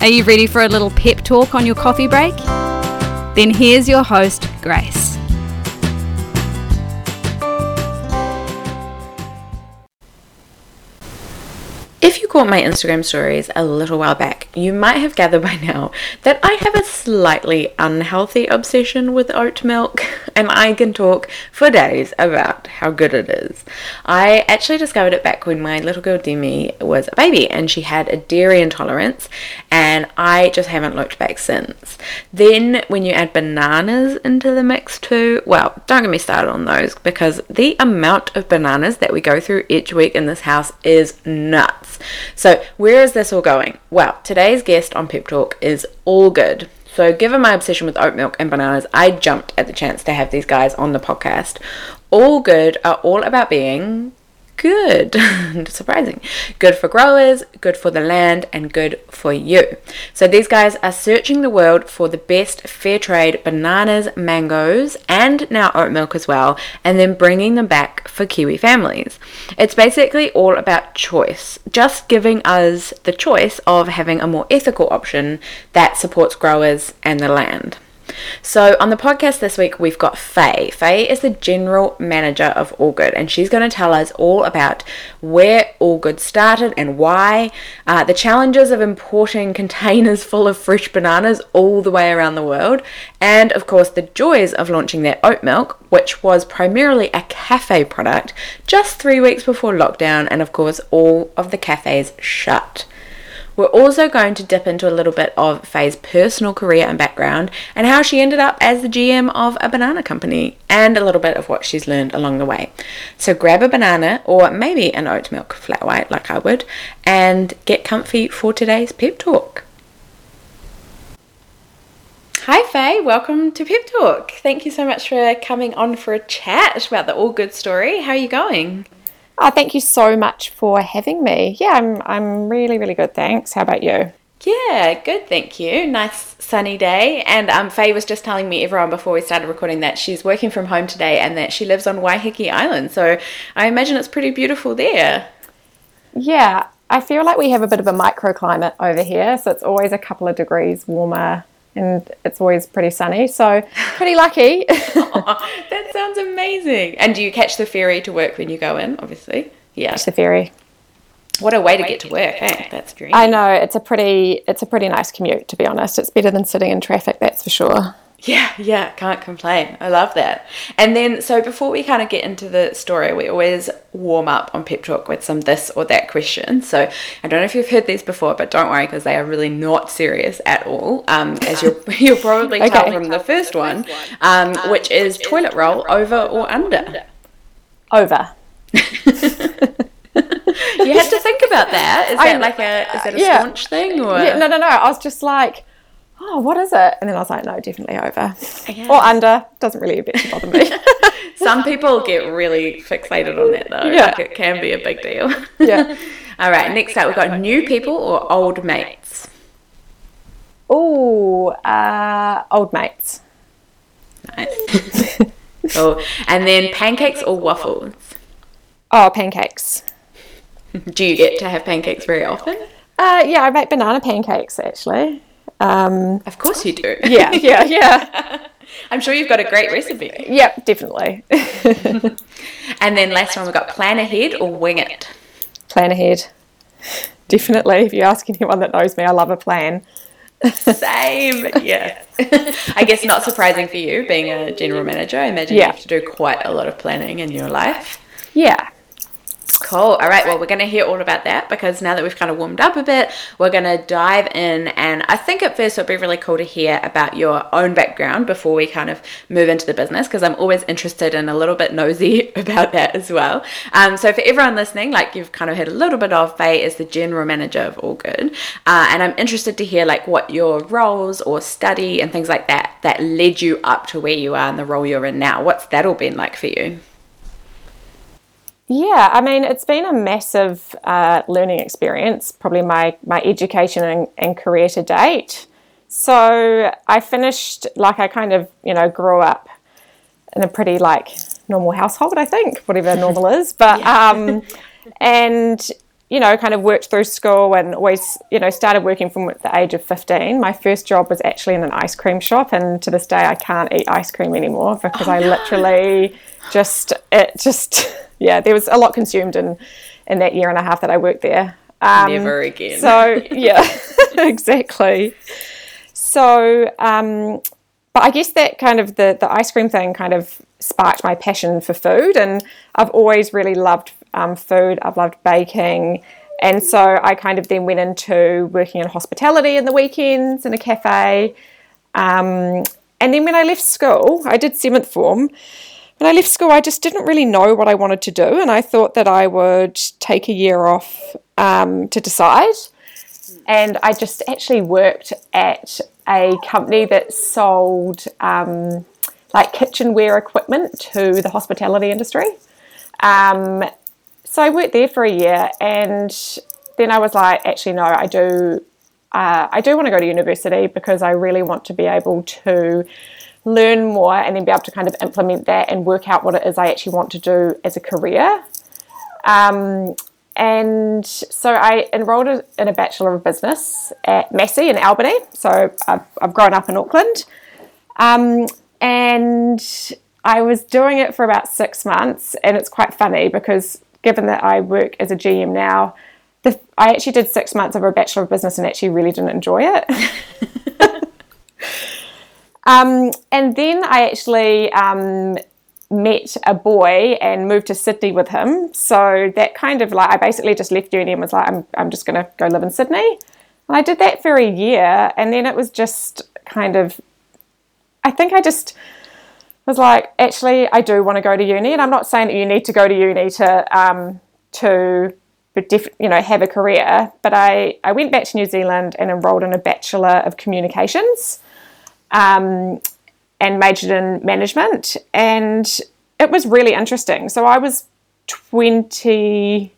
are you ready for a little pep talk on your coffee break? Then here's your host, Grace. If you caught my Instagram stories a little while back, you might have gathered by now that I have a slightly unhealthy obsession with oat milk, and I can talk for days about how good it is. I actually discovered it back when my little girl Demi was a baby and she had a dairy intolerance, and I just haven't looked back since. Then, when you add bananas into the mix too, well, don't get me started on those because the amount of bananas that we go through each week in this house is nuts. So, where is this all going? Well, today's guest on Pep Talk is all good. So, given my obsession with oat milk and bananas, I jumped at the chance to have these guys on the podcast. All good are all about being good. Surprising. Good for growers, good for the land, and good for you. So these guys are searching the world for the best fair trade bananas, mangoes, and now oat milk as well, and then bringing them back for Kiwi families. It's basically all about choice, just giving us the choice of having a more ethical option that supports growers and the land. So on the podcast this week, we've got Faye. Faye is the general manager of All Good, and she's going to tell us all about where All Good started and why, uh, the challenges of importing containers full of fresh bananas all the way around the world, and of course the joys of launching their oat milk, which was primarily a cafe product, just three weeks before lockdown, and of course all of the cafes shut. We're also going to dip into a little bit of Faye's personal career and background and how she ended up as the GM of a banana company and a little bit of what she's learned along the way. So grab a banana or maybe an oat milk flat white like I would and get comfy for today's pep talk. Hi Faye, welcome to Pep Talk. Thank you so much for coming on for a chat about the All Good story. How are you going? Oh, thank you so much for having me. Yeah, I'm I'm really really good. Thanks. How about you? Yeah, good, thank you. Nice sunny day. And um, Faye was just telling me everyone before we started recording that she's working from home today and that she lives on Waiheke Island. So I imagine it's pretty beautiful there. Yeah, I feel like we have a bit of a microclimate over here, so it's always a couple of degrees warmer and it's always pretty sunny. So pretty lucky. oh, that sounds amazing. And do you catch the ferry to work when you go in? Obviously, yeah. Catch the ferry. What a way to get to work, eh? That's great. I know it's a pretty it's a pretty nice commute to be honest. It's better than sitting in traffic, that's for sure. Yeah, yeah, can't complain. I love that. And then, so before we kind of get into the story, we always warm up on Pep Talk with some this or that question. So I don't know if you've heard these before, but don't worry because they are really not serious at all. Um, as you'll, you'll probably okay. tell from the first one, um, which is toilet roll over or under? Over. you had to think about that. Is that like a is that a yeah. staunch thing or? Yeah, no, no, no. I was just like oh, what is it? And then I was like, no, definitely over. Yeah. Or under. Doesn't really a bit bother me. Some people get really fixated on that though. Yeah. Like it can be a big deal. Yeah. All right, next up we've got new people or old mates? Oh, uh, old mates. Nice. cool. And then pancakes or waffles? Oh, pancakes. Do you get to have pancakes very often? Uh, yeah, I make banana pancakes actually. Um, of course you do. Yeah, yeah, yeah. I'm sure you've got a great recipe. Yep, definitely. and then last one we've got plan ahead or wing it. Plan ahead. Definitely. If you ask anyone that knows me, I love a plan. Same, yeah. I guess not surprising for you being a general manager. I imagine yeah. you have to do quite a lot of planning in your life. Yeah. Cool. All right. Well, we're going to hear all about that because now that we've kind of warmed up a bit, we're going to dive in. And I think at first it'd be really cool to hear about your own background before we kind of move into the business because I'm always interested and a little bit nosy about that as well. Um, so for everyone listening, like you've kind of heard a little bit of, Faye is the general manager of All Good, uh, and I'm interested to hear like what your roles or study and things like that that led you up to where you are and the role you're in now. What's that all been like for you? Yeah, I mean, it's been a massive uh, learning experience, probably my, my education and, and career to date. So I finished, like, I kind of, you know, grew up in a pretty, like, normal household, I think, whatever normal is. But, um, and, you know, kind of worked through school and always, you know, started working from the age of 15. My first job was actually in an ice cream shop. And to this day, I can't eat ice cream anymore because oh, I no. literally just, it just, yeah, there was a lot consumed in in that year and a half that I worked there. Um, Never again. So yeah, exactly. So, um, but I guess that kind of the the ice cream thing kind of sparked my passion for food, and I've always really loved um, food. I've loved baking. And so I kind of then went into working in hospitality in the weekends in a cafe. Um, and then when I left school, I did seventh form, when I left school, I just didn't really know what I wanted to do, and I thought that I would take a year off um, to decide. And I just actually worked at a company that sold um, like kitchenware equipment to the hospitality industry. Um, so I worked there for a year, and then I was like, actually, no, I do. Uh, I do want to go to university because I really want to be able to learn more and then be able to kind of implement that and work out what it is I actually want to do as a career. Um, and so I enrolled in a Bachelor of Business at Massey in Albany. So I've, I've grown up in Auckland. Um, and I was doing it for about six months. And it's quite funny because given that I work as a GM now, the, I actually did six months of a Bachelor of Business and actually really didn't enjoy it. Um, and then I actually um, met a boy and moved to Sydney with him. So that kind of like, I basically just left uni and was like, I'm, I'm just going to go live in Sydney. And I did that for a year. And then it was just kind of, I think I just was like, actually, I do want to go to uni. And I'm not saying that you need to go to uni to, um, to, you know, have a career. But I, I went back to New Zealand and enrolled in a Bachelor of Communications um, and majored in management. And it was really interesting. So I was 21,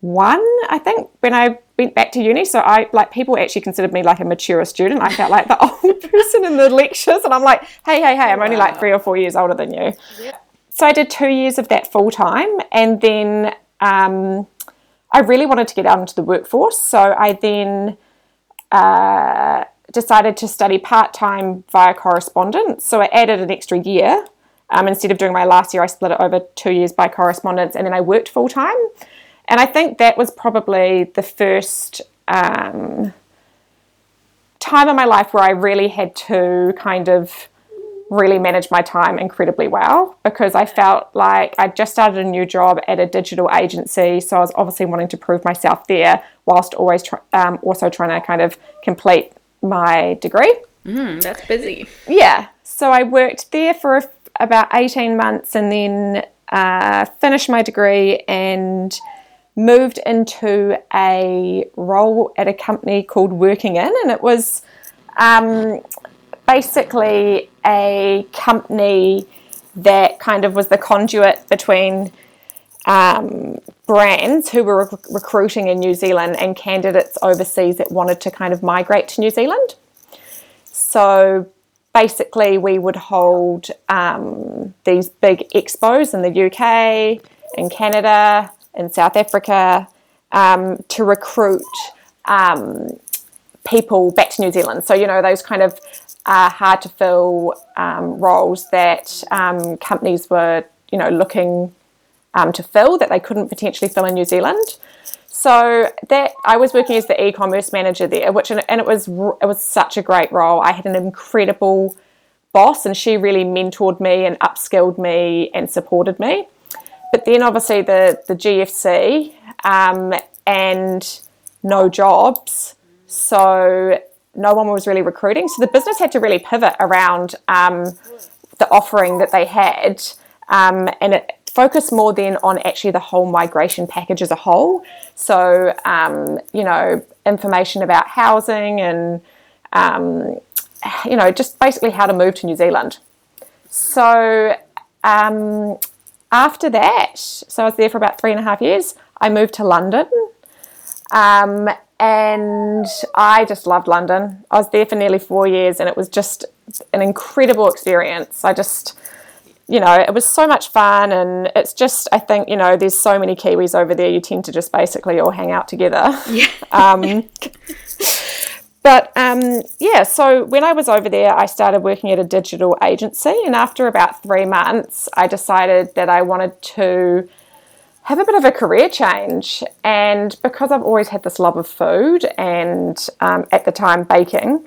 I think, when I went back to uni. So I like people actually considered me like a mature student. I felt like the old person in the lectures, and I'm like, hey, hey, hey, I'm only like three or four years older than you. Yeah. So I did two years of that full time, and then um, I really wanted to get out into the workforce. So I then uh, decided to study part time via correspondence. So I added an extra year. Um, instead of doing my last year, I split it over two years by correspondence and then I worked full time. And I think that was probably the first um, time in my life where I really had to kind of really manage my time incredibly well because I felt like I just started a new job at a digital agency, so I was obviously wanting to prove myself there, whilst always um, also trying to kind of complete my degree. Mm, that's busy. Yeah. So I worked there for about 18 months and then uh, finished my degree and moved into a role at a company called Working In. And it was um, basically a company that kind of was the conduit between um, brands who were rec- recruiting in New Zealand and candidates overseas that wanted to kind of migrate to New Zealand. So basically, we would hold um, these big expos in the UK, in Canada, in South Africa um, to recruit um, people back to New Zealand. So, you know, those kind of uh, hard to fill um, roles that um, companies were, you know, looking um, to fill that they couldn't potentially fill in New Zealand. So that I was working as the e-commerce manager there, which and it was it was such a great role. I had an incredible boss, and she really mentored me and upskilled me and supported me. but then obviously the the GFC um, and no jobs, so no one was really recruiting. So the business had to really pivot around um, the offering that they had, um, and it focused more then on actually the whole migration package as a whole. So um, you know, information about housing and um, you know, just basically how to move to New Zealand. So um, after that, so I was there for about three and a half years. I moved to London. Um, and I just loved London. I was there for nearly four years and it was just an incredible experience. I just, you know, it was so much fun and it's just, I think, you know, there's so many Kiwis over there, you tend to just basically all hang out together. Yeah. Um, but um, yeah, so when I was over there, I started working at a digital agency, and after about three months, I decided that I wanted to have a bit of a career change. And because I've always had this love of food and um, at the time baking,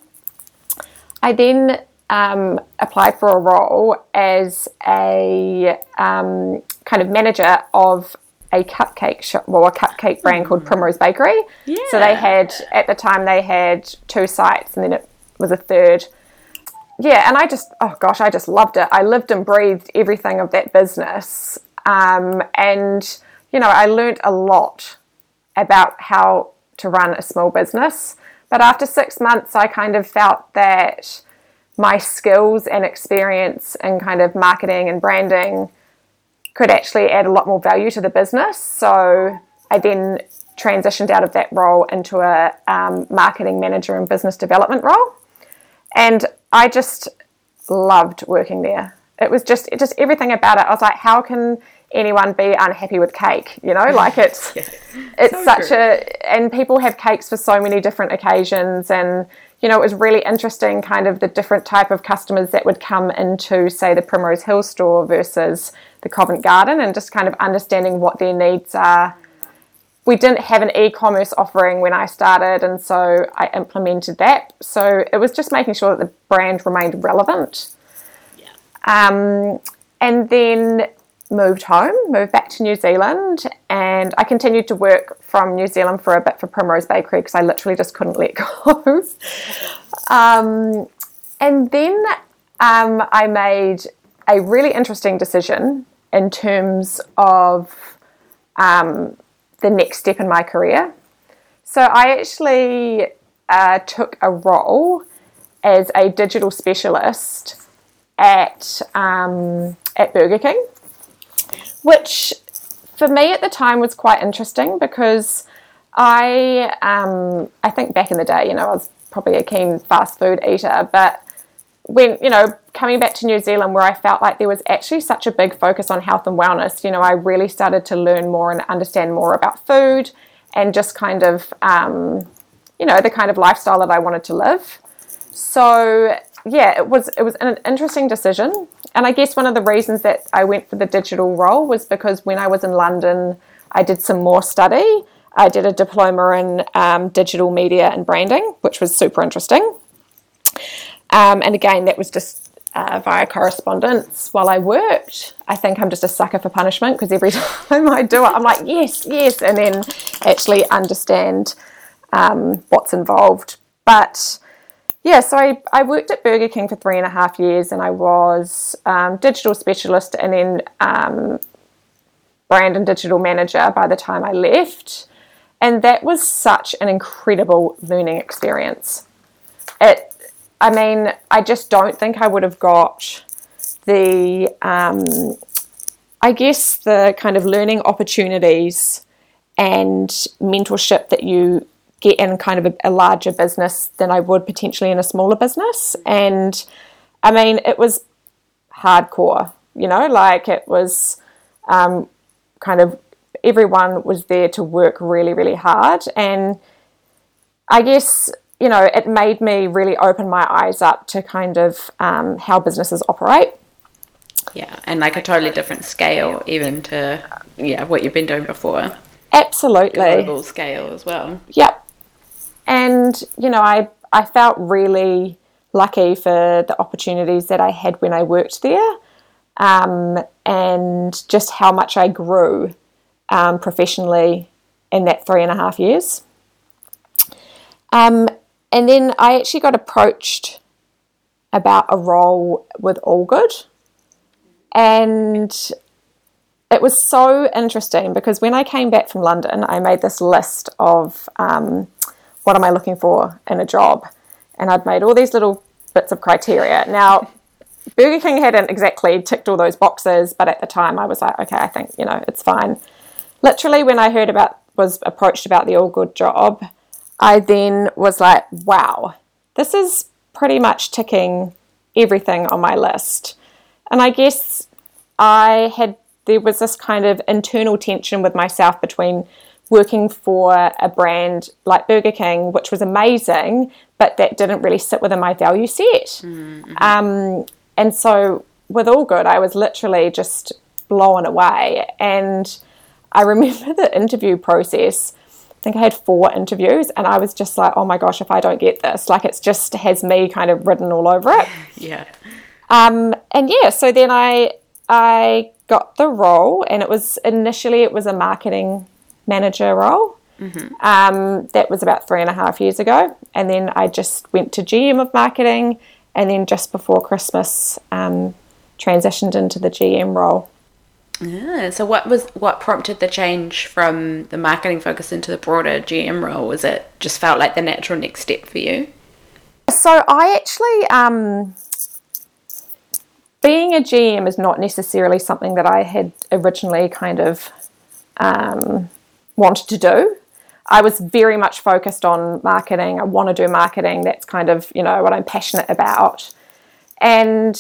I then um, applied for a role as a um, kind of manager of a cupcake shop, well, a cupcake brand called Primrose Bakery. Yeah. So they had at the time they had two sites, and then it was a third. Yeah, and I just oh gosh, I just loved it. I lived and breathed everything of that business, um, and you know, I learnt a lot about how to run a small business. But after six months, I kind of felt that my skills and experience in kind of marketing and branding could actually add a lot more value to the business. So I then transitioned out of that role into a um, marketing manager and business development role. And I just loved working there. It was just just everything about it. I was like, how can anyone be unhappy with cake? You know, like it's it's So such true. a and people have cakes for so many different occasions and you know it was really interesting kind of the different type of customers that would come into say the primrose hill store versus the covent garden and just kind of understanding what their needs are. We didn't have an e-commerce offering when i started and so i implemented that. So it was just making sure that the brand remained relevant. Yeah. um, and then moved home, moved back to New Zealand, and I continued to work from New Zealand for a bit for Primrose Bakery because I literally just couldn't let go. um, and then um, I made a really interesting decision in terms of um, the next step in my career. So I actually uh, took a role as a digital specialist at um, at Burger King, which for me at the time was quite interesting because I um, I think back in the day, you know, I was probably a keen fast food eater, but when you know coming back to New Zealand where I felt like there was actually such a big focus on health and wellness, you know, I really started to learn more and understand more about food and just kind of um, you know the kind of lifestyle that I wanted to live. So yeah, it was it was an interesting decision, and I guess one of the reasons that I went for the digital role was because when I was in London, I did some more study. I did a diploma in um, digital media and branding, which was super interesting. Um, and again, that was just uh, via correspondence while I worked. I think I'm just a sucker for punishment because every time I do it, I'm like, yes, yes, and then actually understand um, what's involved. But yeah, so I, I worked at Burger King for three and a half years and I was um, digital specialist and then um, brand and digital manager by the time I left. And that was such an incredible learning experience. It, I mean, I just don't think I would have got the, um, I guess, the kind of learning opportunities and mentorship that you get in kind of a, a larger business than I would potentially in a smaller business. And I mean, it was hardcore, you know, like it was um, kind of everyone was there to work really, really hard. And I guess, you know, it made me really open my eyes up to kind of um, how businesses operate. Yeah, and like a totally different scale, even to yeah what you've been doing before, Absolutely. global scale as well. Yep. And, you know, I, I felt really lucky for the opportunities that I had when I worked there. um, and just how much I grew um, professionally in that three and a half years. Um, and then I actually got approached about a role with All Good. And it was so interesting because when I came back from London, I made this list of um, what am I looking for in a job. And I'd made all these little bits of criteria. Now, Burger King hadn't exactly ticked all those boxes, but at the time I was like, okay, I think, you know, it's fine. Literally, when I heard about, was approached about the All Good job, I then was like, wow, this is pretty much ticking everything on my list. And I guess I had, there was this kind of internal tension with myself between working for a brand like Burger King, which was amazing, but that didn't really sit within my value set. Mm-hmm. Um, and so with All Good, I was literally just blown away. And I remember the interview process. I think I had four interviews, and I was just like, "Oh my gosh, if I don't get this, like it's just has me kind of written all over it." yeah. Um, and yeah, so then I I got the role, and it was initially it was a marketing manager role. Mm-hmm. Um, that was about three and a half years ago, and then I just went to GM of marketing, and then just before Christmas, um, transitioned into the GM role. Yeah. So what was what prompted the change from the marketing focus into the broader GM role? Was it just felt like the natural next step for you? So I actually um, being a GM is not necessarily something that I had originally kind of um, wanted to do. I was very much focused on marketing. I want to do marketing. That's kind of you know what I'm passionate about, and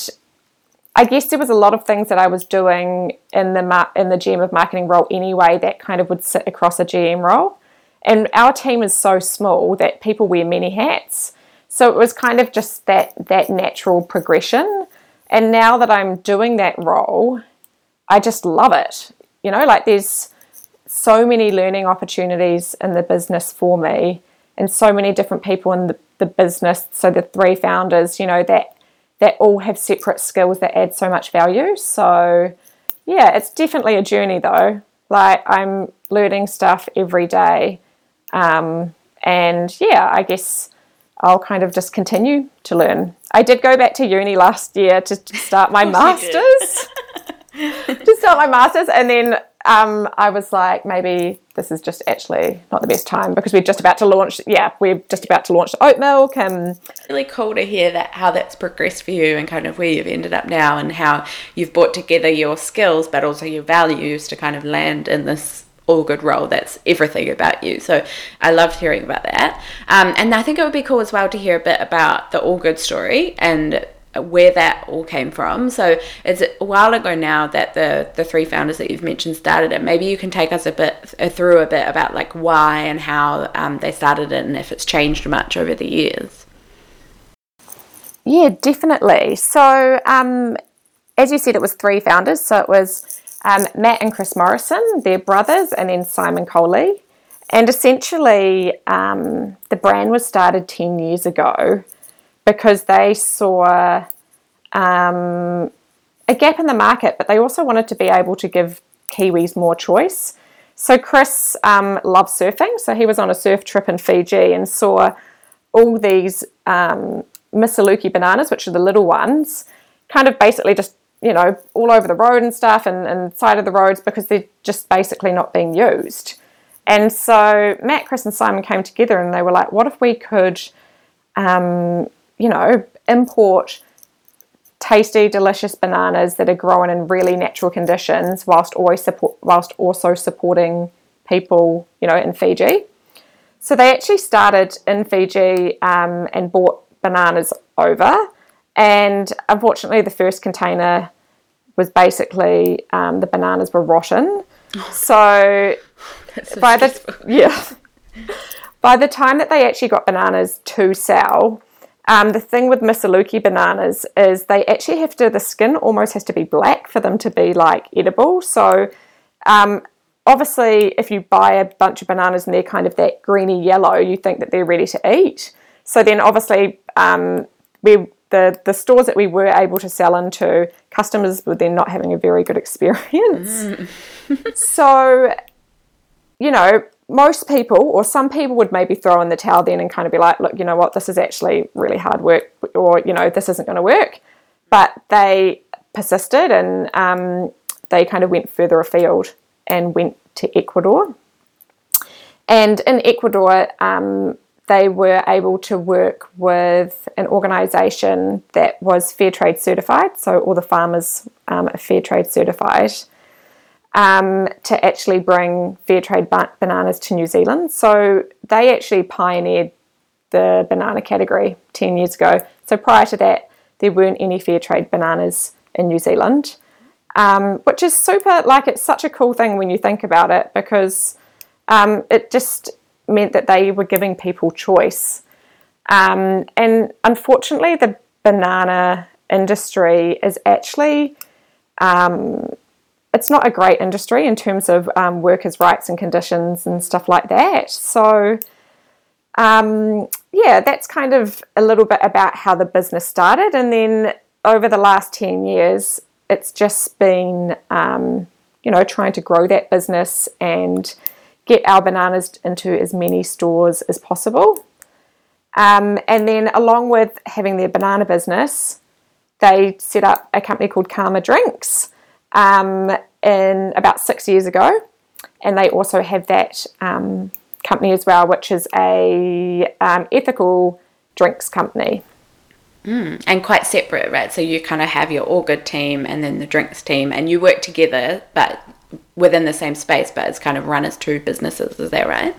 I guess there was a lot of things that I was doing in the mar- in the GM of marketing role anyway that kind of would sit across a GM role. And our team is so small that people wear many hats. So it was kind of just that that natural progression. And now that I'm doing that role, I just love it. You know, like there's so many learning opportunities in the business for me and so many different people in the, the business. So the three founders, you know, that that all have separate skills that add so much value. So, yeah, it's definitely a journey though. Like, I'm learning stuff every day. Um, and yeah, I guess I'll kind of just continue to learn. I did go back to uni last year to start my master's. to start my master's, and then um, I was like, maybe this is just actually not the best time because we're just about to launch. Yeah, we're just about to launch oat milk, and it's really cool to hear that how that's progressed for you and kind of where you've ended up now, and how you've brought together your skills but also your values to kind of land in this all good role that's everything about you so i loved hearing about that um, and i think it would be cool as well to hear a bit about the all good story and where that all came from. So it's a while ago now that the the three founders that you've mentioned started it. Maybe you can take us a bit uh, through a bit about like why and how um, they started it and if it's changed much over the years. Yeah, definitely. So um, as you said, it was three founders. So it was um, Matt and Chris Morrison, their brothers, and then Simon Coley. And essentially, um, the brand was started ten years ago because they saw um, a gap in the market, but they also wanted to be able to give Kiwis more choice. So Chris um, loves surfing, so he was on a surf trip in Fiji and saw all these um, bananas, which are the little ones, kind of basically just you know all over the road and stuff, and, and side of the roads because they're just basically not being used. And so Matt, Chris, and Simon came together and they were like, "What if we could?" Um, you know, import tasty, delicious bananas that are grown in really natural conditions, whilst always support, whilst also supporting people, you know, in Fiji. So they actually started in Fiji um, and bought bananas over, and unfortunately, the first container was basically um, the bananas were rotten. So, so by the yeah, by the time that they actually got bananas to sell, um, the thing with Misaluki bananas is they actually have to, the skin almost has to be black for them to be like edible. So, um, obviously, if you buy a bunch of bananas and they're kind of that greeny yellow, you think that they're ready to eat. So, then obviously, um, we the the stores that we were able to sell into, customers were then not having a very good experience. so, you know, most people or some people would maybe throw in the towel then and kind of be like, look, you know what, this is actually really hard work, or you know, this isn't going to work. But they persisted and um, they kind of went further afield and went to Ecuador. And in Ecuador, um, they were able to work with an organisation that was fair trade certified, so all the farmers um, are fair trade certified, um, to actually bring fair trade ba- bananas to New Zealand. So they actually pioneered the banana category 10 years ago. So prior to that, there weren't any fair trade bananas in New Zealand, um, which is super, like, it's such a cool thing when you think about it because um, it just meant that they were giving people choice. Um, and unfortunately, the banana industry is actually um, it's not a great industry in terms of um, workers' rights and conditions and stuff like that. So, um, yeah, that's kind of a little bit about how the business started. And then over the last 10 years, it's just been, um, you know, trying to grow that business and get our bananas into as many stores as possible. Um, and then, along with having their banana business, they set up a company called Karma Drinks um, in about six years ago. And they also have that um, company as well, which is a um, ethical drinks company. Mm, and quite separate, right? So you kind of have your all good team and then the drinks team, and you work together, but within the same space, but it's kind of run as two businesses. Is that right?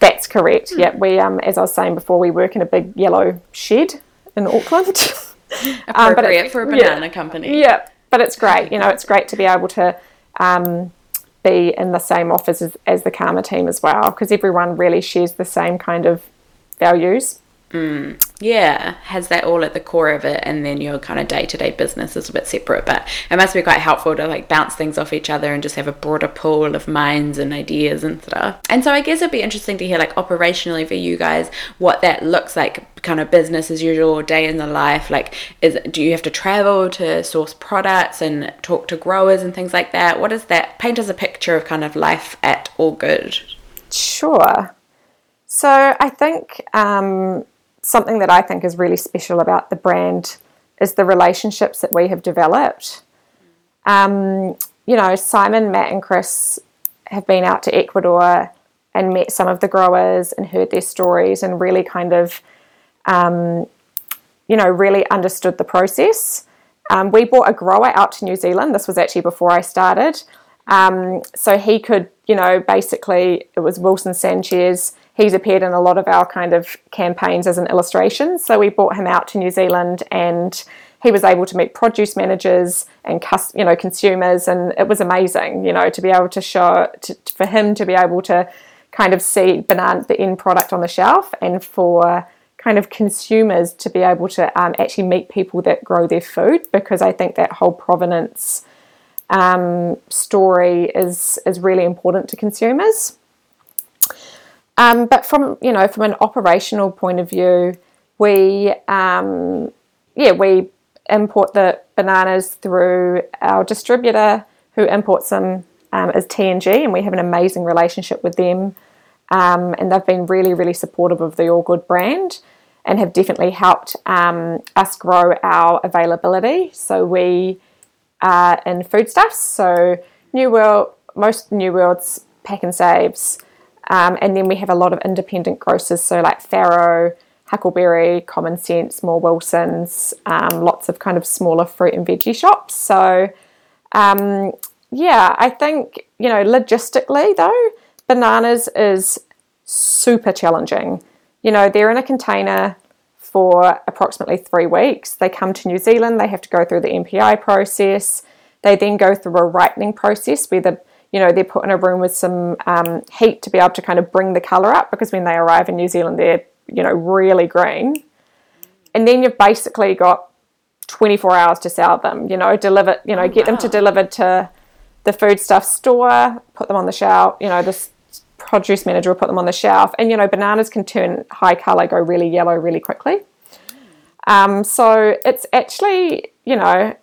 That's correct. Mm. Yeah, we, um, as I was saying before, we work in a big yellow shed in Auckland. Appropriate um, for a banana yeah, company. Yeah, but it's great. You know, it's great to be able to um, be in the same office as, as the Karma team as well, because everyone really shares the same kind of values. Mm, yeah, has that all at the core of it, and then your kind of day to day business is a bit separate. But it must be quite helpful to like bounce things off each other and just have a broader pool of minds and ideas and stuff. And so I guess it'd be interesting to hear like operationally for you guys what that looks like, kind of business as usual, day in the life. Like, is do you have to travel to source products and talk to growers and things like that? What is that? Paint us a picture of kind of life at All Good. Sure. So I think. Um, something that I think is really special about the brand is the relationships that we have developed. Um, you know, Simon, Matt, and Chris have been out to Ecuador and met some of the growers and heard their stories and really kind of, um, you know, really understood the process. Um, we brought a grower out to New Zealand. This was actually before I started. Um, so he could, you know, basically, it was Wilson Sanchez he's appeared in a lot of our kind of campaigns as an illustration. So we brought him out to New Zealand and he was able to meet produce managers and you know consumers and it was amazing you know to be able to show to, for him to be able to kind of see banana the end product on the shelf and for kind of consumers to be able to um, actually meet people that grow their food because I think that whole provenance um, story is is really important to consumers. Um, but from you know from an operational point of view, we um, yeah we import the bananas through our distributor who imports them um, as T&G, and we have an amazing relationship with them. Um, and they've been really really supportive of the All Good brand and have definitely helped um, us grow our availability. So we in foodstuffs. So New World, most New Worlds Pak'nSaves um, and then we have a lot of independent grocers, so like Farro, Huckleberry, Common Sense, Moore Wilsons, um, lots of kind of smaller fruit and veggie shops. So, um, yeah, I think, you know, logistically though, bananas is super challenging. You know, they're in a container for approximately three weeks. They come to New Zealand, they have to go through the MPI process. They then go through a ripening process where the you know, they're put in a room with some um, heat to be able to kind of bring the colour up because when they arrive in New Zealand, they're, you know, really green. And then you've basically got 24 hours to sell them, you know, deliver, you know, oh, get wow. them to delivered to the foodstuff store, put them on the shelf, you know, this produce manager will put them on the shelf. And, you know, bananas can turn high colour, go really yellow really quickly. Um, so it's actually, you know,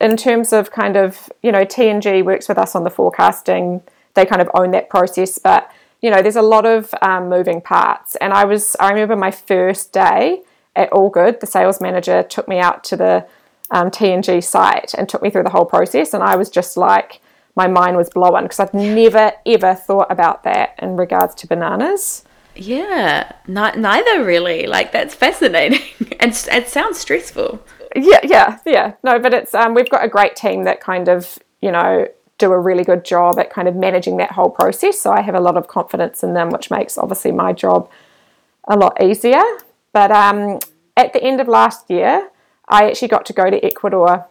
in terms of kind of, you know, T&G works with us on the forecasting. They kind of own that process, but you know, there's a lot of um, moving parts. And I was, I remember my first day at All Good, the sales manager took me out to the um, T&G site and took me through the whole process. And I was just like, my mind was blown because I've never ever thought about that in regards to bananas. Yeah, not, neither really. Like that's fascinating, and it sounds stressful. Yeah, yeah, yeah. No, but it's um, we've got a great team that kind of you know do a really good job at kind of managing that whole process. So I have a lot of confidence in them, which makes obviously my job a lot easier. But um, at the end of last year, I actually got to go to Ecuador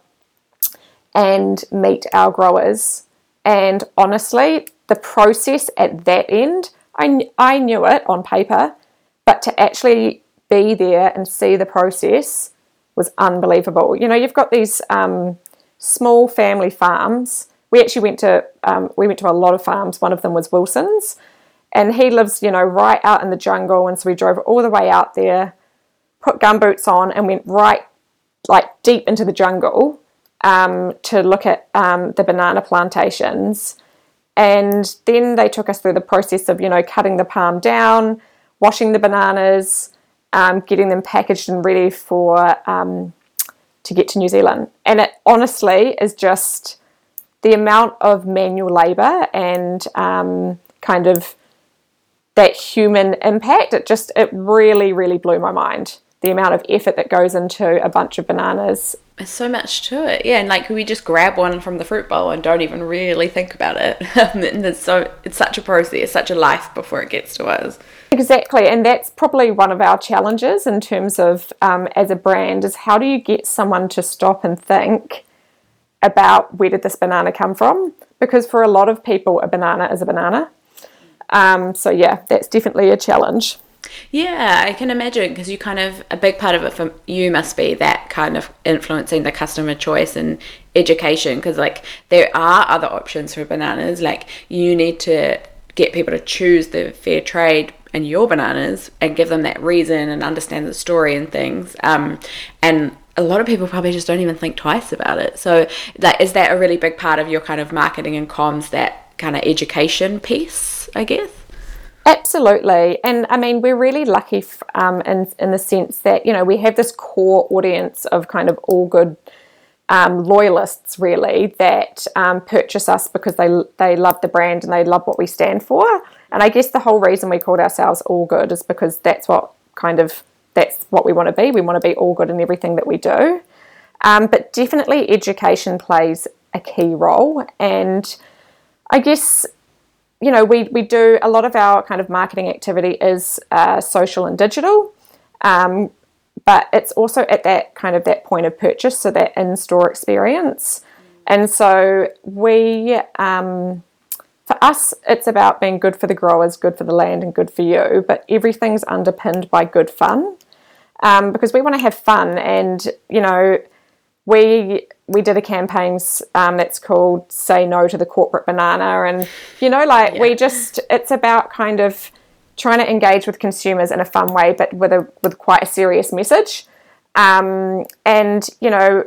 and meet our growers. And honestly, the process at that end, I, I knew it on paper, but to actually be there and see the process was unbelievable. You know, you've got these um, small family farms. We actually went to um, we went to a lot of farms. One of them was Wilson's, and he lives, you know, right out in the jungle. And so we drove all the way out there, put gumboots on, and went right like deep into the jungle um, to look at um, the banana plantations. And then they took us through the process of, you know, cutting the palm down, washing the bananas, um, getting them packaged and ready for um, to get to New Zealand. And it honestly is just the amount of manual labour and um, kind of that human impact. It just it really really blew my mind the amount of effort that goes into a bunch of bananas. There's so much to it, yeah. And like we just grab one from the fruit bowl and don't even really think about it. and it's so it's such a process, such a life before it gets to us. Exactly, and that's probably one of our challenges in terms of um, as a brand is how do you get someone to stop and think about where did this banana come from? Because for a lot of people, a banana is a banana. Um, so yeah, that's definitely a challenge. Yeah, I can imagine because you kind of a big part of it for you must be that kind of influencing the customer choice and education because like there are other options for bananas. Like you need to get people to choose the fair trade and your bananas and give them that reason and understand the story and things. Um, and a lot of people probably just don't even think twice about it. So, like, is that a really big part of your kind of marketing and comms? That kind of education piece, I guess. Absolutely, and I mean we're really lucky um, in in the sense that you know we have this core audience of kind of all good um, loyalists really that um, purchase us because they they love the brand and they love what we stand for. And I guess the whole reason we called ourselves All Good is because that's what kind of that's what we want to be. We want to be all good in everything that we do. Um, but definitely education plays a key role, and I guess you know, we, we do a lot of our kind of marketing activity is uh, social and digital, um, but it's also at that kind of that point of purchase, so that in store experience. And so we, um, for us, it's about being good for the growers, good for the land, and good for you. But everything's underpinned by good fun, um, because we want to have fun, and you know, we we did a campaign um, that's called "Say No to the Corporate Banana," and you know, like yeah. we just it's about kind of trying to engage with consumers in a fun way, but with a with quite a serious message. Um, and you know,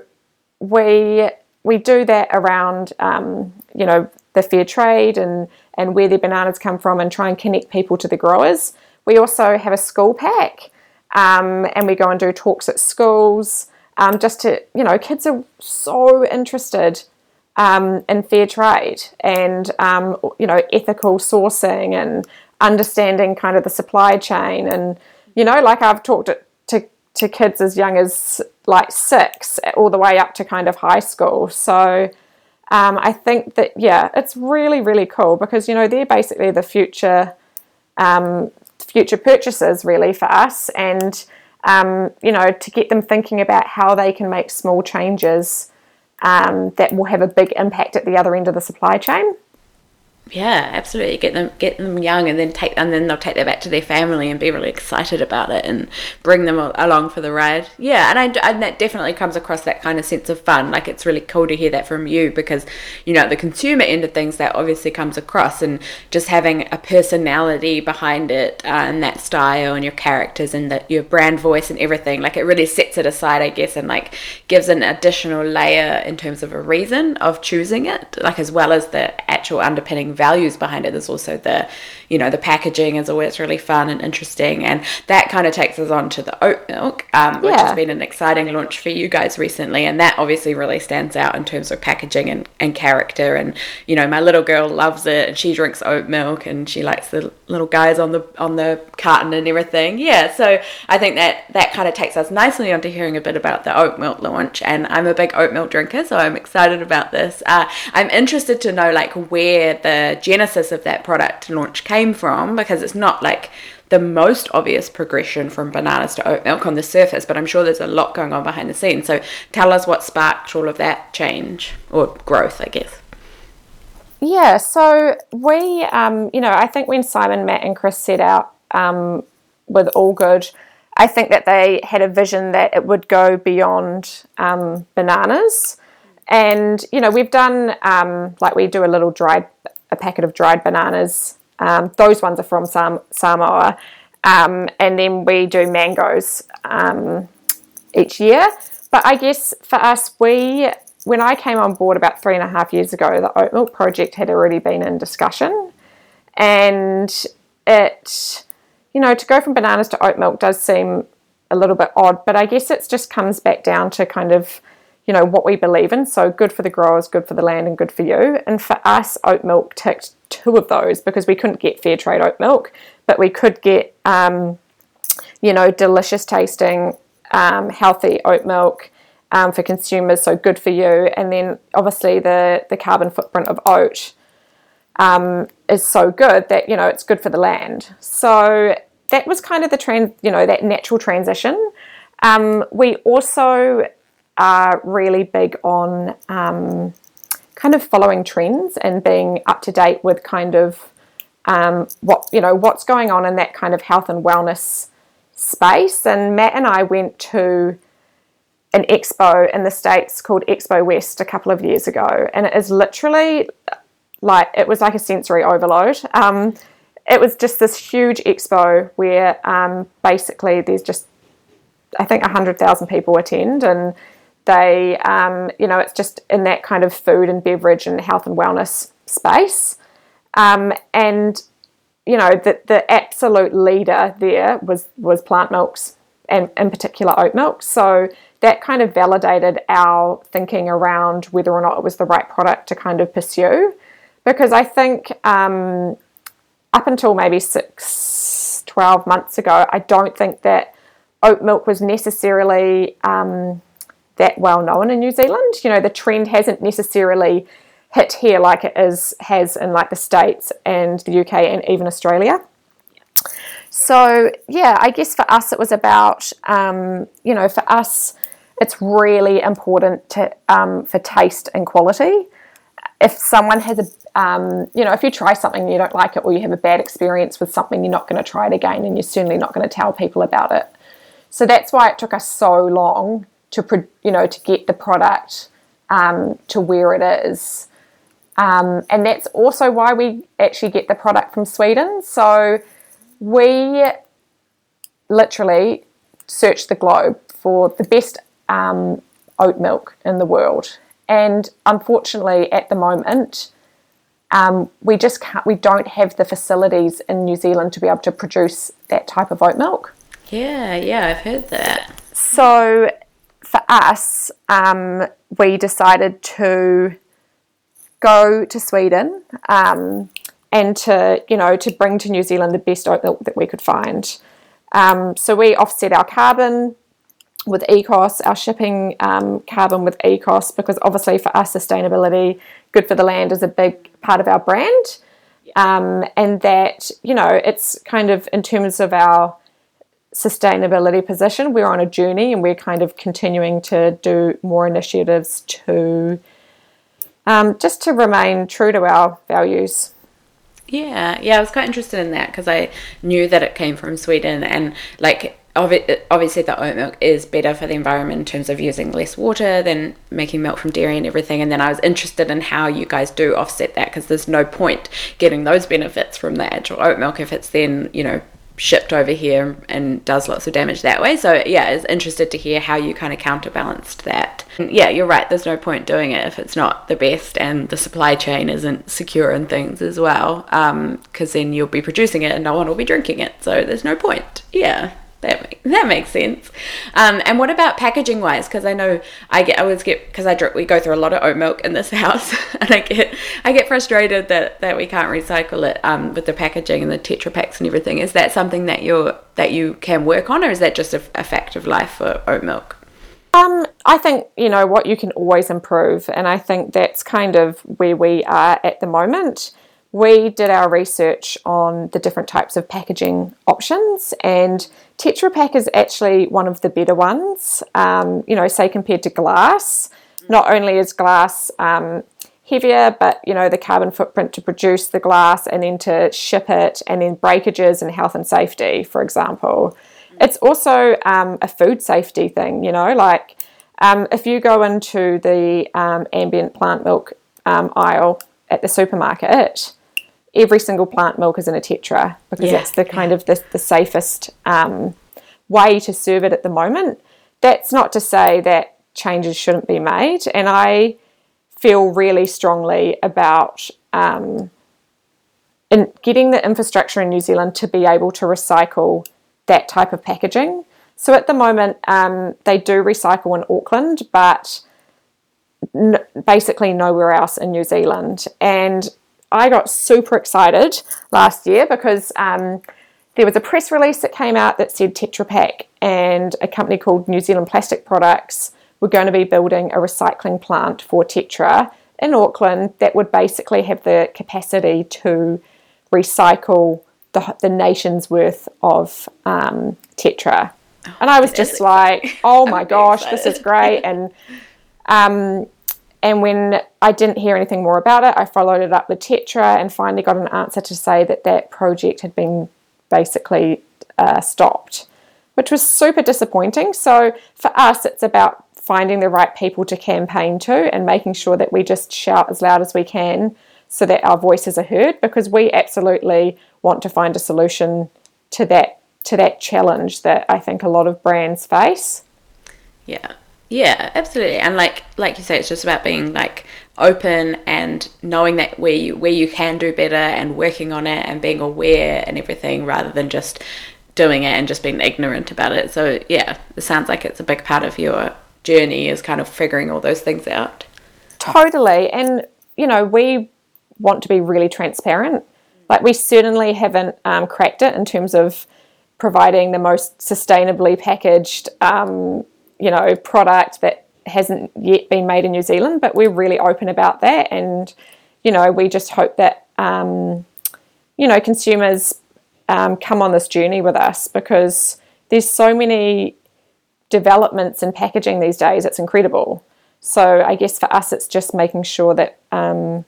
we we do that around um, you know the fair trade and and where their bananas come from, and try and connect people to the growers. We also have a school pack, um, and we go and do talks at schools um, just to, you know, kids are so interested um, in fair trade and, um, you know, ethical sourcing and understanding kind of the supply chain. And, you know, like I've talked to, to, to kids as young as like six all the way up to kind of high school. So, um, I think that yeah, it's really really cool because you know they're basically the future um, future purchases really for us, and um, you know, to get them thinking about how they can make small changes um, that will have a big impact at the other end of the supply chain. Yeah, absolutely. Get them get them young, and then take and then they'll take that back to their family and be really excited about it, and bring them along for the ride. Yeah, and I and that definitely comes across that kind of sense of fun. Like it's really cool to hear that from you because you know the consumer end of things that obviously comes across, and just having a personality behind it uh, and that style and your characters and the, your brand voice and everything. Like it really sets it aside, I guess, and like gives an additional layer in terms of a reason of choosing it, like as well as the actual underpinning values behind it. There's also the, you know, the packaging is always really fun and interesting, and that kind of takes us on to the oat milk, um, which Yeah. has been an exciting launch for you guys recently, and that obviously really stands out in terms of packaging and, and character. And you know, my little girl loves it, and she drinks oat milk, and she likes the little guys on the on the carton and everything. Yeah, so I think that that kind of takes us nicely onto hearing a bit about the oat milk launch. And I'm a big oat milk drinker, so I'm excited about this. Uh, I'm interested to know like where the genesis of that product launch came from because it's not like the most obvious progression from bananas to oat milk on the surface, but I'm sure there's a lot going on behind the scenes. So tell us what sparked all of that change or growth, I guess. Yeah, so we, um, you know, I think when Simon, Matt, and Chris set out um, with All Good, I think that they had a vision that it would go beyond um, bananas. And, you know, we've done, um, like, we do a little dried, a packet of dried bananas. Um, those ones are from Sam- Samoa. Um, and then we do mangoes um, each year. But I guess for us, we when I came on board about three and a half years ago, the oat milk project had already been in discussion, and it, you know, to go from bananas to oat milk does seem a little bit odd, but I guess it just comes back down to kind of, you know, what we believe in. So good for the growers, good for the land, and good for you. And for us, oat milk ticked two of those because we couldn't get fair trade oat milk, but we could get, um, you know, delicious tasting, um, healthy oat milk um, for consumers. So good for you. And then obviously the the carbon footprint of oat um, is so good that you know it's good for the land. So that was kind of the trend, you know, that natural transition. Um, we also are really big on um, kind of following trends and being up to date with kind of um, what you know what's going on in that kind of health and wellness space. And Matt and I went to an expo in the states called Expo West a couple of years ago, and it is literally like it was like a sensory overload. Um, it was just this huge expo where um, basically there's just I think hundred thousand people attend, and they um, you know it's just in that kind of food and beverage and health and wellness space, um, and you know the the absolute leader there was was plant milks and in particular oat milk. So that kind of validated our thinking around whether or not it was the right product to kind of pursue. Because I think um, up until maybe six, 12 months ago, I don't think that oat milk was necessarily um, that well known in New Zealand. You know, the trend hasn't necessarily hit here like it is has in like the States and the UK and even Australia. So yeah, I guess for us it was about um, you know for us it's really important to um, for taste and quality. If someone has a um, you know if you try something and you don't like it or you have a bad experience with something, you're not going to try it again, and you're certainly not going to tell people about it. So that's why it took us so long to you know to get the product um, to where it is. Um, and that's also why we actually get the product from Sweden. So we literally search the globe for the best um, oat milk in the world. And unfortunately, at the moment, um, we just can't, we don't have the facilities in New Zealand to be able to produce that type of oat milk. Yeah, yeah, I've heard that. So for us, um, we decided to go to Sweden um, and to you know to bring to New Zealand the best oat milk that we could find. Um, so we offset our carbon with Ekos, our shipping um, carbon with Ekos, because obviously for us sustainability, good for the land is a big part of our brand. Um, and that you know it's kind of in terms of our sustainability position, we're on a journey and we're kind of continuing to do more initiatives to um, just to remain true to our values. Yeah, yeah, I was quite interested in that because I knew that it came from Sweden and like obviously the oat milk is better for the environment in terms of using less water than making milk from dairy and everything. And then I was interested in how you guys do offset that because there's no point getting those benefits from the actual oat milk if it's then, you know, shipped over here and does lots of damage that way. So yeah, I was interested to hear how you kind of counterbalanced that. And yeah, you're right. There's no point doing it if it's not the best and the supply chain isn't secure and things as well. Because um, then you'll be producing it and no one will be drinking it. So there's no point. Yeah. That make, that makes sense. Um, and what about packaging wise? Because I know I get I always get because I drink we go through a lot of oat milk in this house, and I get I get frustrated that, that we can't recycle it um, with the packaging and the Tetra Paks and everything. Is that something that you're that you can work on, or is that just a, a fact of life for oat milk? Um, I think you know what you can always improve, and I think that's kind of where we are at the moment we did our research on the different types of packaging options, and Tetra Pak is actually one of the better ones. Um, you know, say compared to glass, not only is glass um, heavier, but you know the carbon footprint to produce the glass and then to ship it, and then breakages and health and safety, for example. It's also um, a food safety thing. You know, like um, if you go into the um, ambient plant milk um, aisle at the supermarket every single plant milk is in a tetra because yeah. that's the kind of the, the safest um, way to serve it at the moment. That's not to say that changes shouldn't be made, and I feel really strongly about um, in getting the infrastructure in New Zealand to be able to recycle that type of packaging. So at the moment, um, they do recycle in Auckland, but n- basically nowhere else in New Zealand. And I got super excited last year because um, there was a press release that came out that said Tetra Pak and a company called New Zealand Plastic Products were going to be building a recycling plant for Tetra in Auckland that would basically have the capacity to recycle the, the nation's worth of um, Tetra. Oh, and I was just like, oh my gosh, this is great. And um, and when I didn't hear anything more about it, I followed it up with Tetra and finally got an answer to say that that project had been basically uh, stopped, which was super disappointing. So for us, it's about finding the right people to campaign to and making sure that we just shout as loud as we can so that our voices are heard because we absolutely want to find a solution to that to that challenge that I think a lot of brands face. Yeah, yeah, absolutely. And like like you say, it's just about being like open and knowing that where you where you can do better and working on it and being aware and everything rather than just doing it and just being ignorant about it. So yeah, it sounds like it's a big part of your journey is kind of figuring all those things out. Totally. And you know, we want to be really transparent. Like we certainly haven't um, cracked it in terms of providing the most sustainably packaged um, you know, product that hasn't yet been made in New Zealand, but we're really open about that. And, you know, we just hope that, um, you know, consumers um, come on this journey with us because there's so many developments in packaging these days. It's incredible. So I guess for us, it's just making sure that um,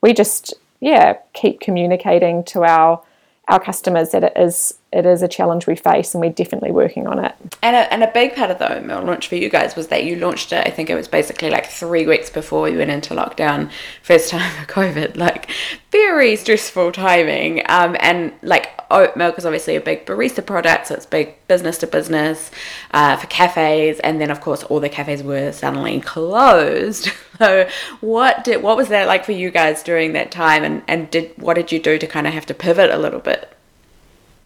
we just, yeah, keep communicating to our our customers that it is it is a challenge we face and we're definitely working on it. And a, and a big part of the oat milk launch for you guys was that you launched it, I think it was basically like three weeks before you went into lockdown, first time for COVID, like very stressful timing. Um, and like oat milk is obviously a big barista product, so it's big business to business uh, for cafes. And then, of course, all the cafes were suddenly closed. so what did what was that like for you guys during that time? And, and did what did you do to kind of have to pivot a little bit?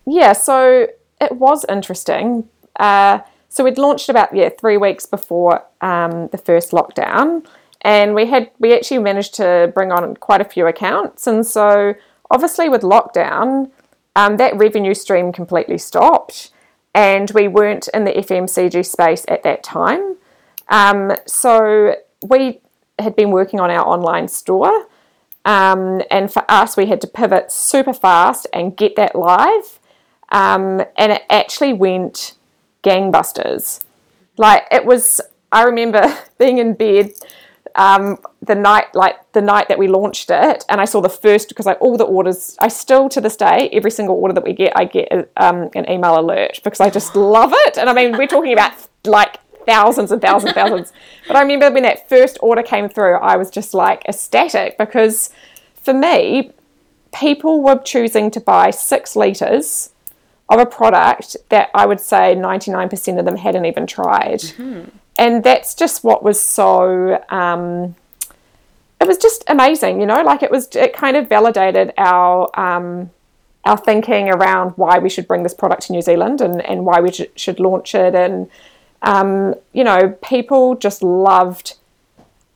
Yeah, so it was interesting. Uh, so we'd launched about yeah three weeks before um, the first lockdown, and we had we actually managed to bring on quite a few accounts, and so obviously with lockdown, um, that revenue stream completely stopped, and we weren't in the FMCG space at that time. Um, so we had been working on our online store. Um, and for us, we had to pivot super fast and get that live. Um, and it actually went gangbusters. Like it was, I remember being in bed um, the night like the night that we launched it, and I saw the first because like all the orders. I still to this day, every single order that we get, I get um, an email alert because I just love it. And I mean, we're talking about like thousands and thousands and thousands. But I remember when that first order came through, I was just like ecstatic because for me, people were choosing to buy six litres of a product that I would say 99% of them hadn't even tried. Mm-hmm. And that's just what was so. Um, it was just amazing, you know. Like it was, it kind of validated our um, our thinking around why we should bring this product to New Zealand and, and why we sh- should launch it. And um, you know, people just loved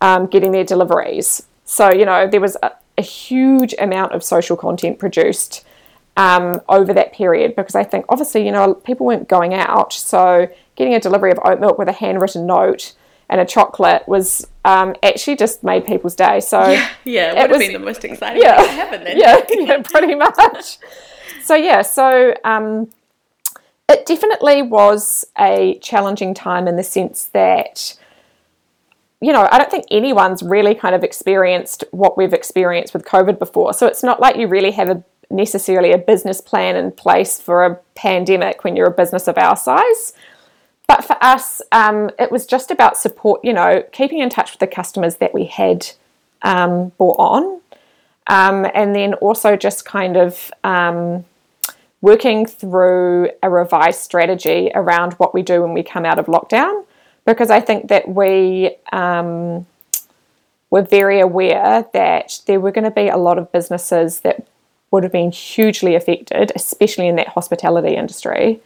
um, getting their deliveries. So you know, there was a, a huge amount of social content produced um, over that period because I think obviously you know people weren't going out, so getting a delivery of oat milk with a handwritten note and a chocolate was um, actually just made people's day. So yeah, yeah it would have been the most exciting yeah, thing to happen then. Yeah, yeah, pretty much. so yeah, so um, it definitely was a challenging time in the sense that you know, I don't think anyone's really kind of experienced what we've experienced with COVID before. So it's not like you really have a necessarily a business plan in place for a pandemic when you're a business of our size. But for us, um, it was just about support, you know, keeping in touch with the customers that we had um, bought on. Um, and then also just kind of um, working through a revised strategy around what we do when we come out of lockdown because I think that we um, were very aware that there were going to be a lot of businesses that would have been hugely affected, especially in that hospitality industry.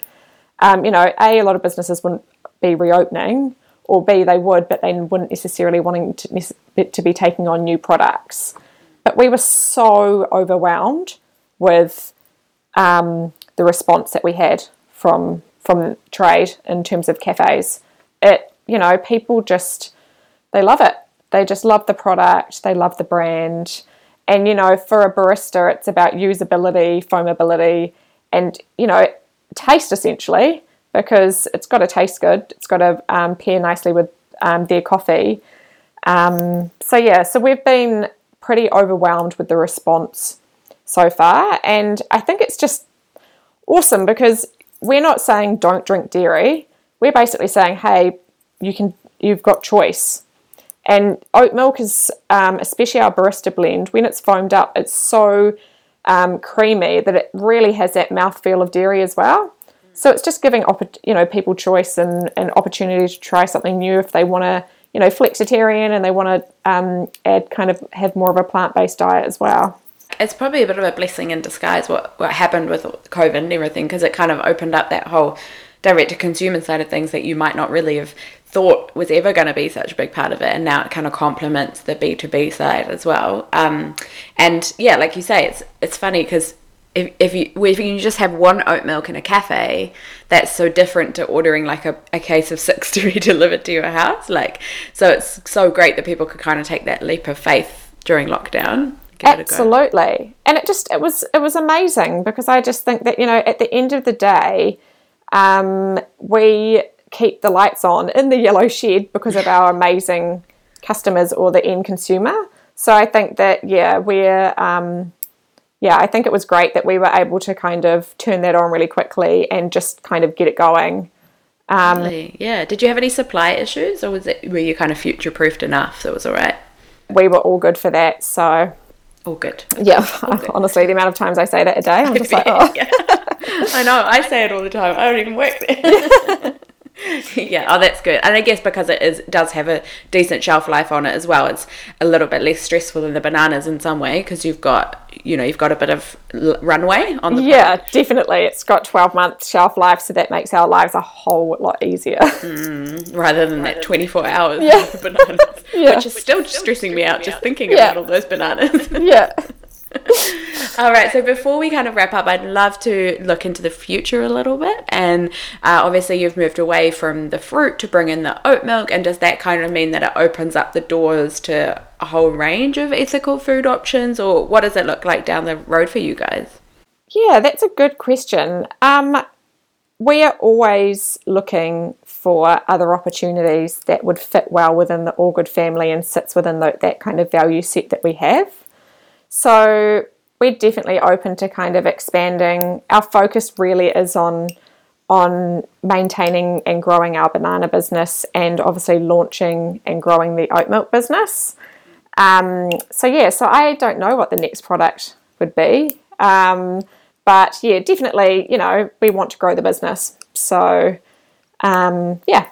Um, you know, A, a lot of businesses wouldn't be reopening, or B, they would, but they wouldn't necessarily wanting to, to be taking on new products. But we were so overwhelmed with um, the response that we had from from trade in terms of cafes. It you know, people just they love it. They just love the product, they love the brand. And you know, for a barista, it's about usability, foamability, and you know, taste essentially because it's got to taste good. It's got to um, pair nicely with um, their coffee. Um, so yeah, so we've been pretty overwhelmed with the response so far, and I think it's just awesome because we're not saying don't drink dairy. We're basically saying, hey, you can you've got choice. And oat milk is, um, especially our barista blend, when it's foamed up, it's so um, creamy that it really has that mouthfeel of dairy as well. So it's just giving you know people choice and an opportunity to try something new if they want to you know flexitarian and they want to um, add kind of have more of a plant based diet as well. It's probably a bit of a blessing in disguise what what happened with COVID and everything because it kind of opened up that whole direct to consumer side of things that you might not really have thought was ever going to be such a big part of it and now it kind of complements the b2b side as well. Um, and yeah like you say it's it's funny because if, if you if you just have one oat milk in a cafe that's so different to ordering like a, a case of six to be delivered to your house like so it's so great that people could kind of take that leap of faith during lockdown absolutely. And it just it was it was amazing because i just think that you know at the end of the day um, we keep the lights on in the yellow shed because of our amazing customers or the end consumer. So I think that yeah, we're um, yeah, I think it was great that we were able to kind of turn that on really quickly and just kind of get it going. Um, yeah. Did you have any supply issues, or was it were you kind of future proofed enough so it was all right? We were all good for that. So all good. Yeah, all good. honestly, the amount of times I say that a day, I'm just like, oh. Yeah. I know. I say it all the time. I don't even work there. yeah, oh, that's good. And I guess because it is does have a decent shelf life on it as well, it's a little bit less stressful than the bananas in some way because you've got you know you've got a bit of runway on the yeah product. definitely it's got 12 month shelf life so that makes our lives a whole lot easier mm, rather than that 24 hours yeah. bananas yeah. which is still stressing me out just thinking yeah. about all those bananas yeah All right, so before we kind of wrap up, I'd love to look into the future a little bit. And uh, obviously, you've moved away from the fruit to bring in the oat milk. And does that kind of mean that it opens up the doors to a whole range of ethical food options? Or what does it look like down the road for you guys? Yeah, that's a good question. Um, we are always looking for other opportunities that would fit well within the All Good family and sits within the, that kind of value set that we have. So we're definitely open to kind of expanding. Our focus really is on on maintaining and growing our banana business and obviously launching and growing the oat milk business. Um, so yeah, so I don't know what the next product would be. Um, but yeah, definitely, you know, we want to grow the business. So um, yeah,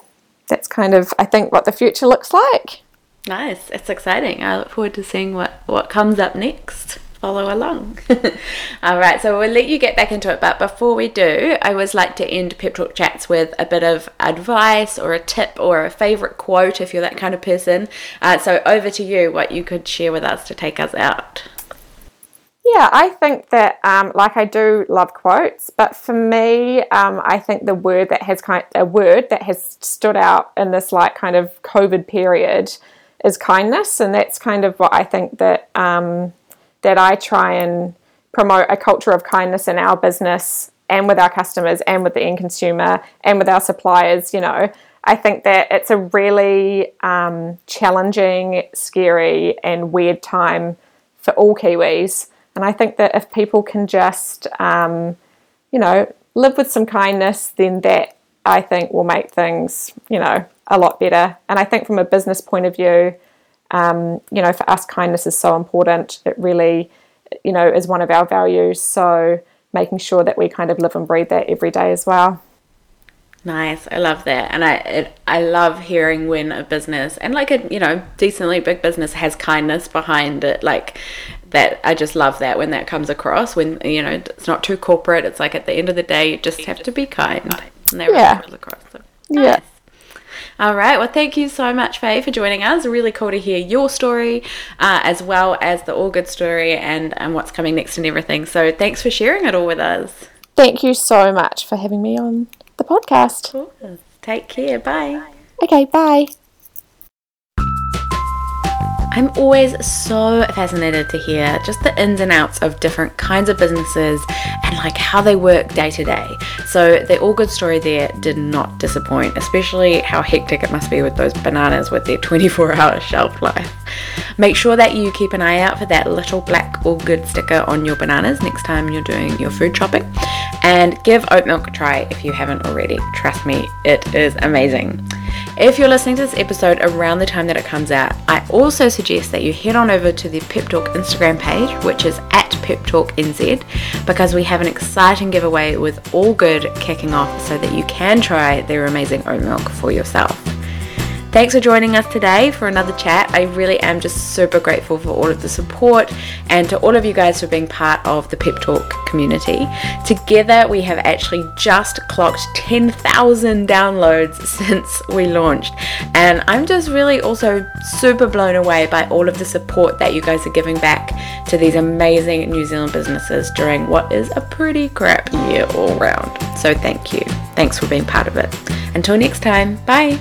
that's kind of I think what the future looks like. Nice, it's exciting. I look forward to seeing what what comes up next follow along. All right, so we'll let you get back into it. But before we do, I always like to end Pep Talk chats with a bit of advice or a tip or a favorite quote if you're that kind of person. Uh, so over to you, what you could share with us to take us out. Yeah, I think that um, like I do love quotes, but for me, um, I think the word that has kind of, a word that has stood out in this like kind of COVID period is kindness, and that's kind of what I think that um, that I try and promote a culture of kindness in our business and with our customers and with the end consumer and with our suppliers. You know, I think that it's a really um, challenging, scary, and weird time for all Kiwis. And I think that if people can just, um, you know, live with some kindness, then that I think will make things, you know, a lot better. And I think from a business point of view, um, you know, for us, kindness is so important. It really, you know, is one of our values. So making sure that we kind of live and breathe that every day as well. Nice, I love that, and I it, I love hearing when a business and like a you know decently big business has kindness behind it. Like that, I just love that when that comes across. When you know it's not too corporate. It's like at the end of the day, you just have to be kind, and that yeah. really across. So, nice. Yeah. All right. Well, thank you so much, Faye, for joining us. Really cool to hear your story, uh, as well as the All Good story and, and what's coming next and everything. So thanks for sharing it all with us. Thank you so much for having me on the podcast. Cool. Take care. Bye. Okay, bye. I'm always so fascinated to hear just the ins and outs of different kinds of businesses and like how they work day to day. So the all good story there did not disappoint, especially how hectic it must be with those bananas with their 24 hour shelf life. Make sure that you keep an eye out for that little black all good sticker on your bananas next time you're doing your food shopping. And give oat milk a try if you haven't already. Trust me, it is amazing. If you're listening to this episode around the time that it comes out, I also suggest that you head on over to the Pep Talk Instagram page, which is at Pep Talk NZ, because we have an exciting giveaway with All Good kicking off so that you can try their amazing oat milk for yourself. Thanks for joining us today for another chat. I really am just super grateful for all of the support and to all of you guys for being part of the Pep Talk community. Together, we have actually just clocked 10,000 downloads since we launched, and I'm just really also super blown away by all of the support that you guys are giving back to these amazing New Zealand businesses during what is a pretty crap year all round. So, thank you. Thanks for being part of it. Until next time, bye.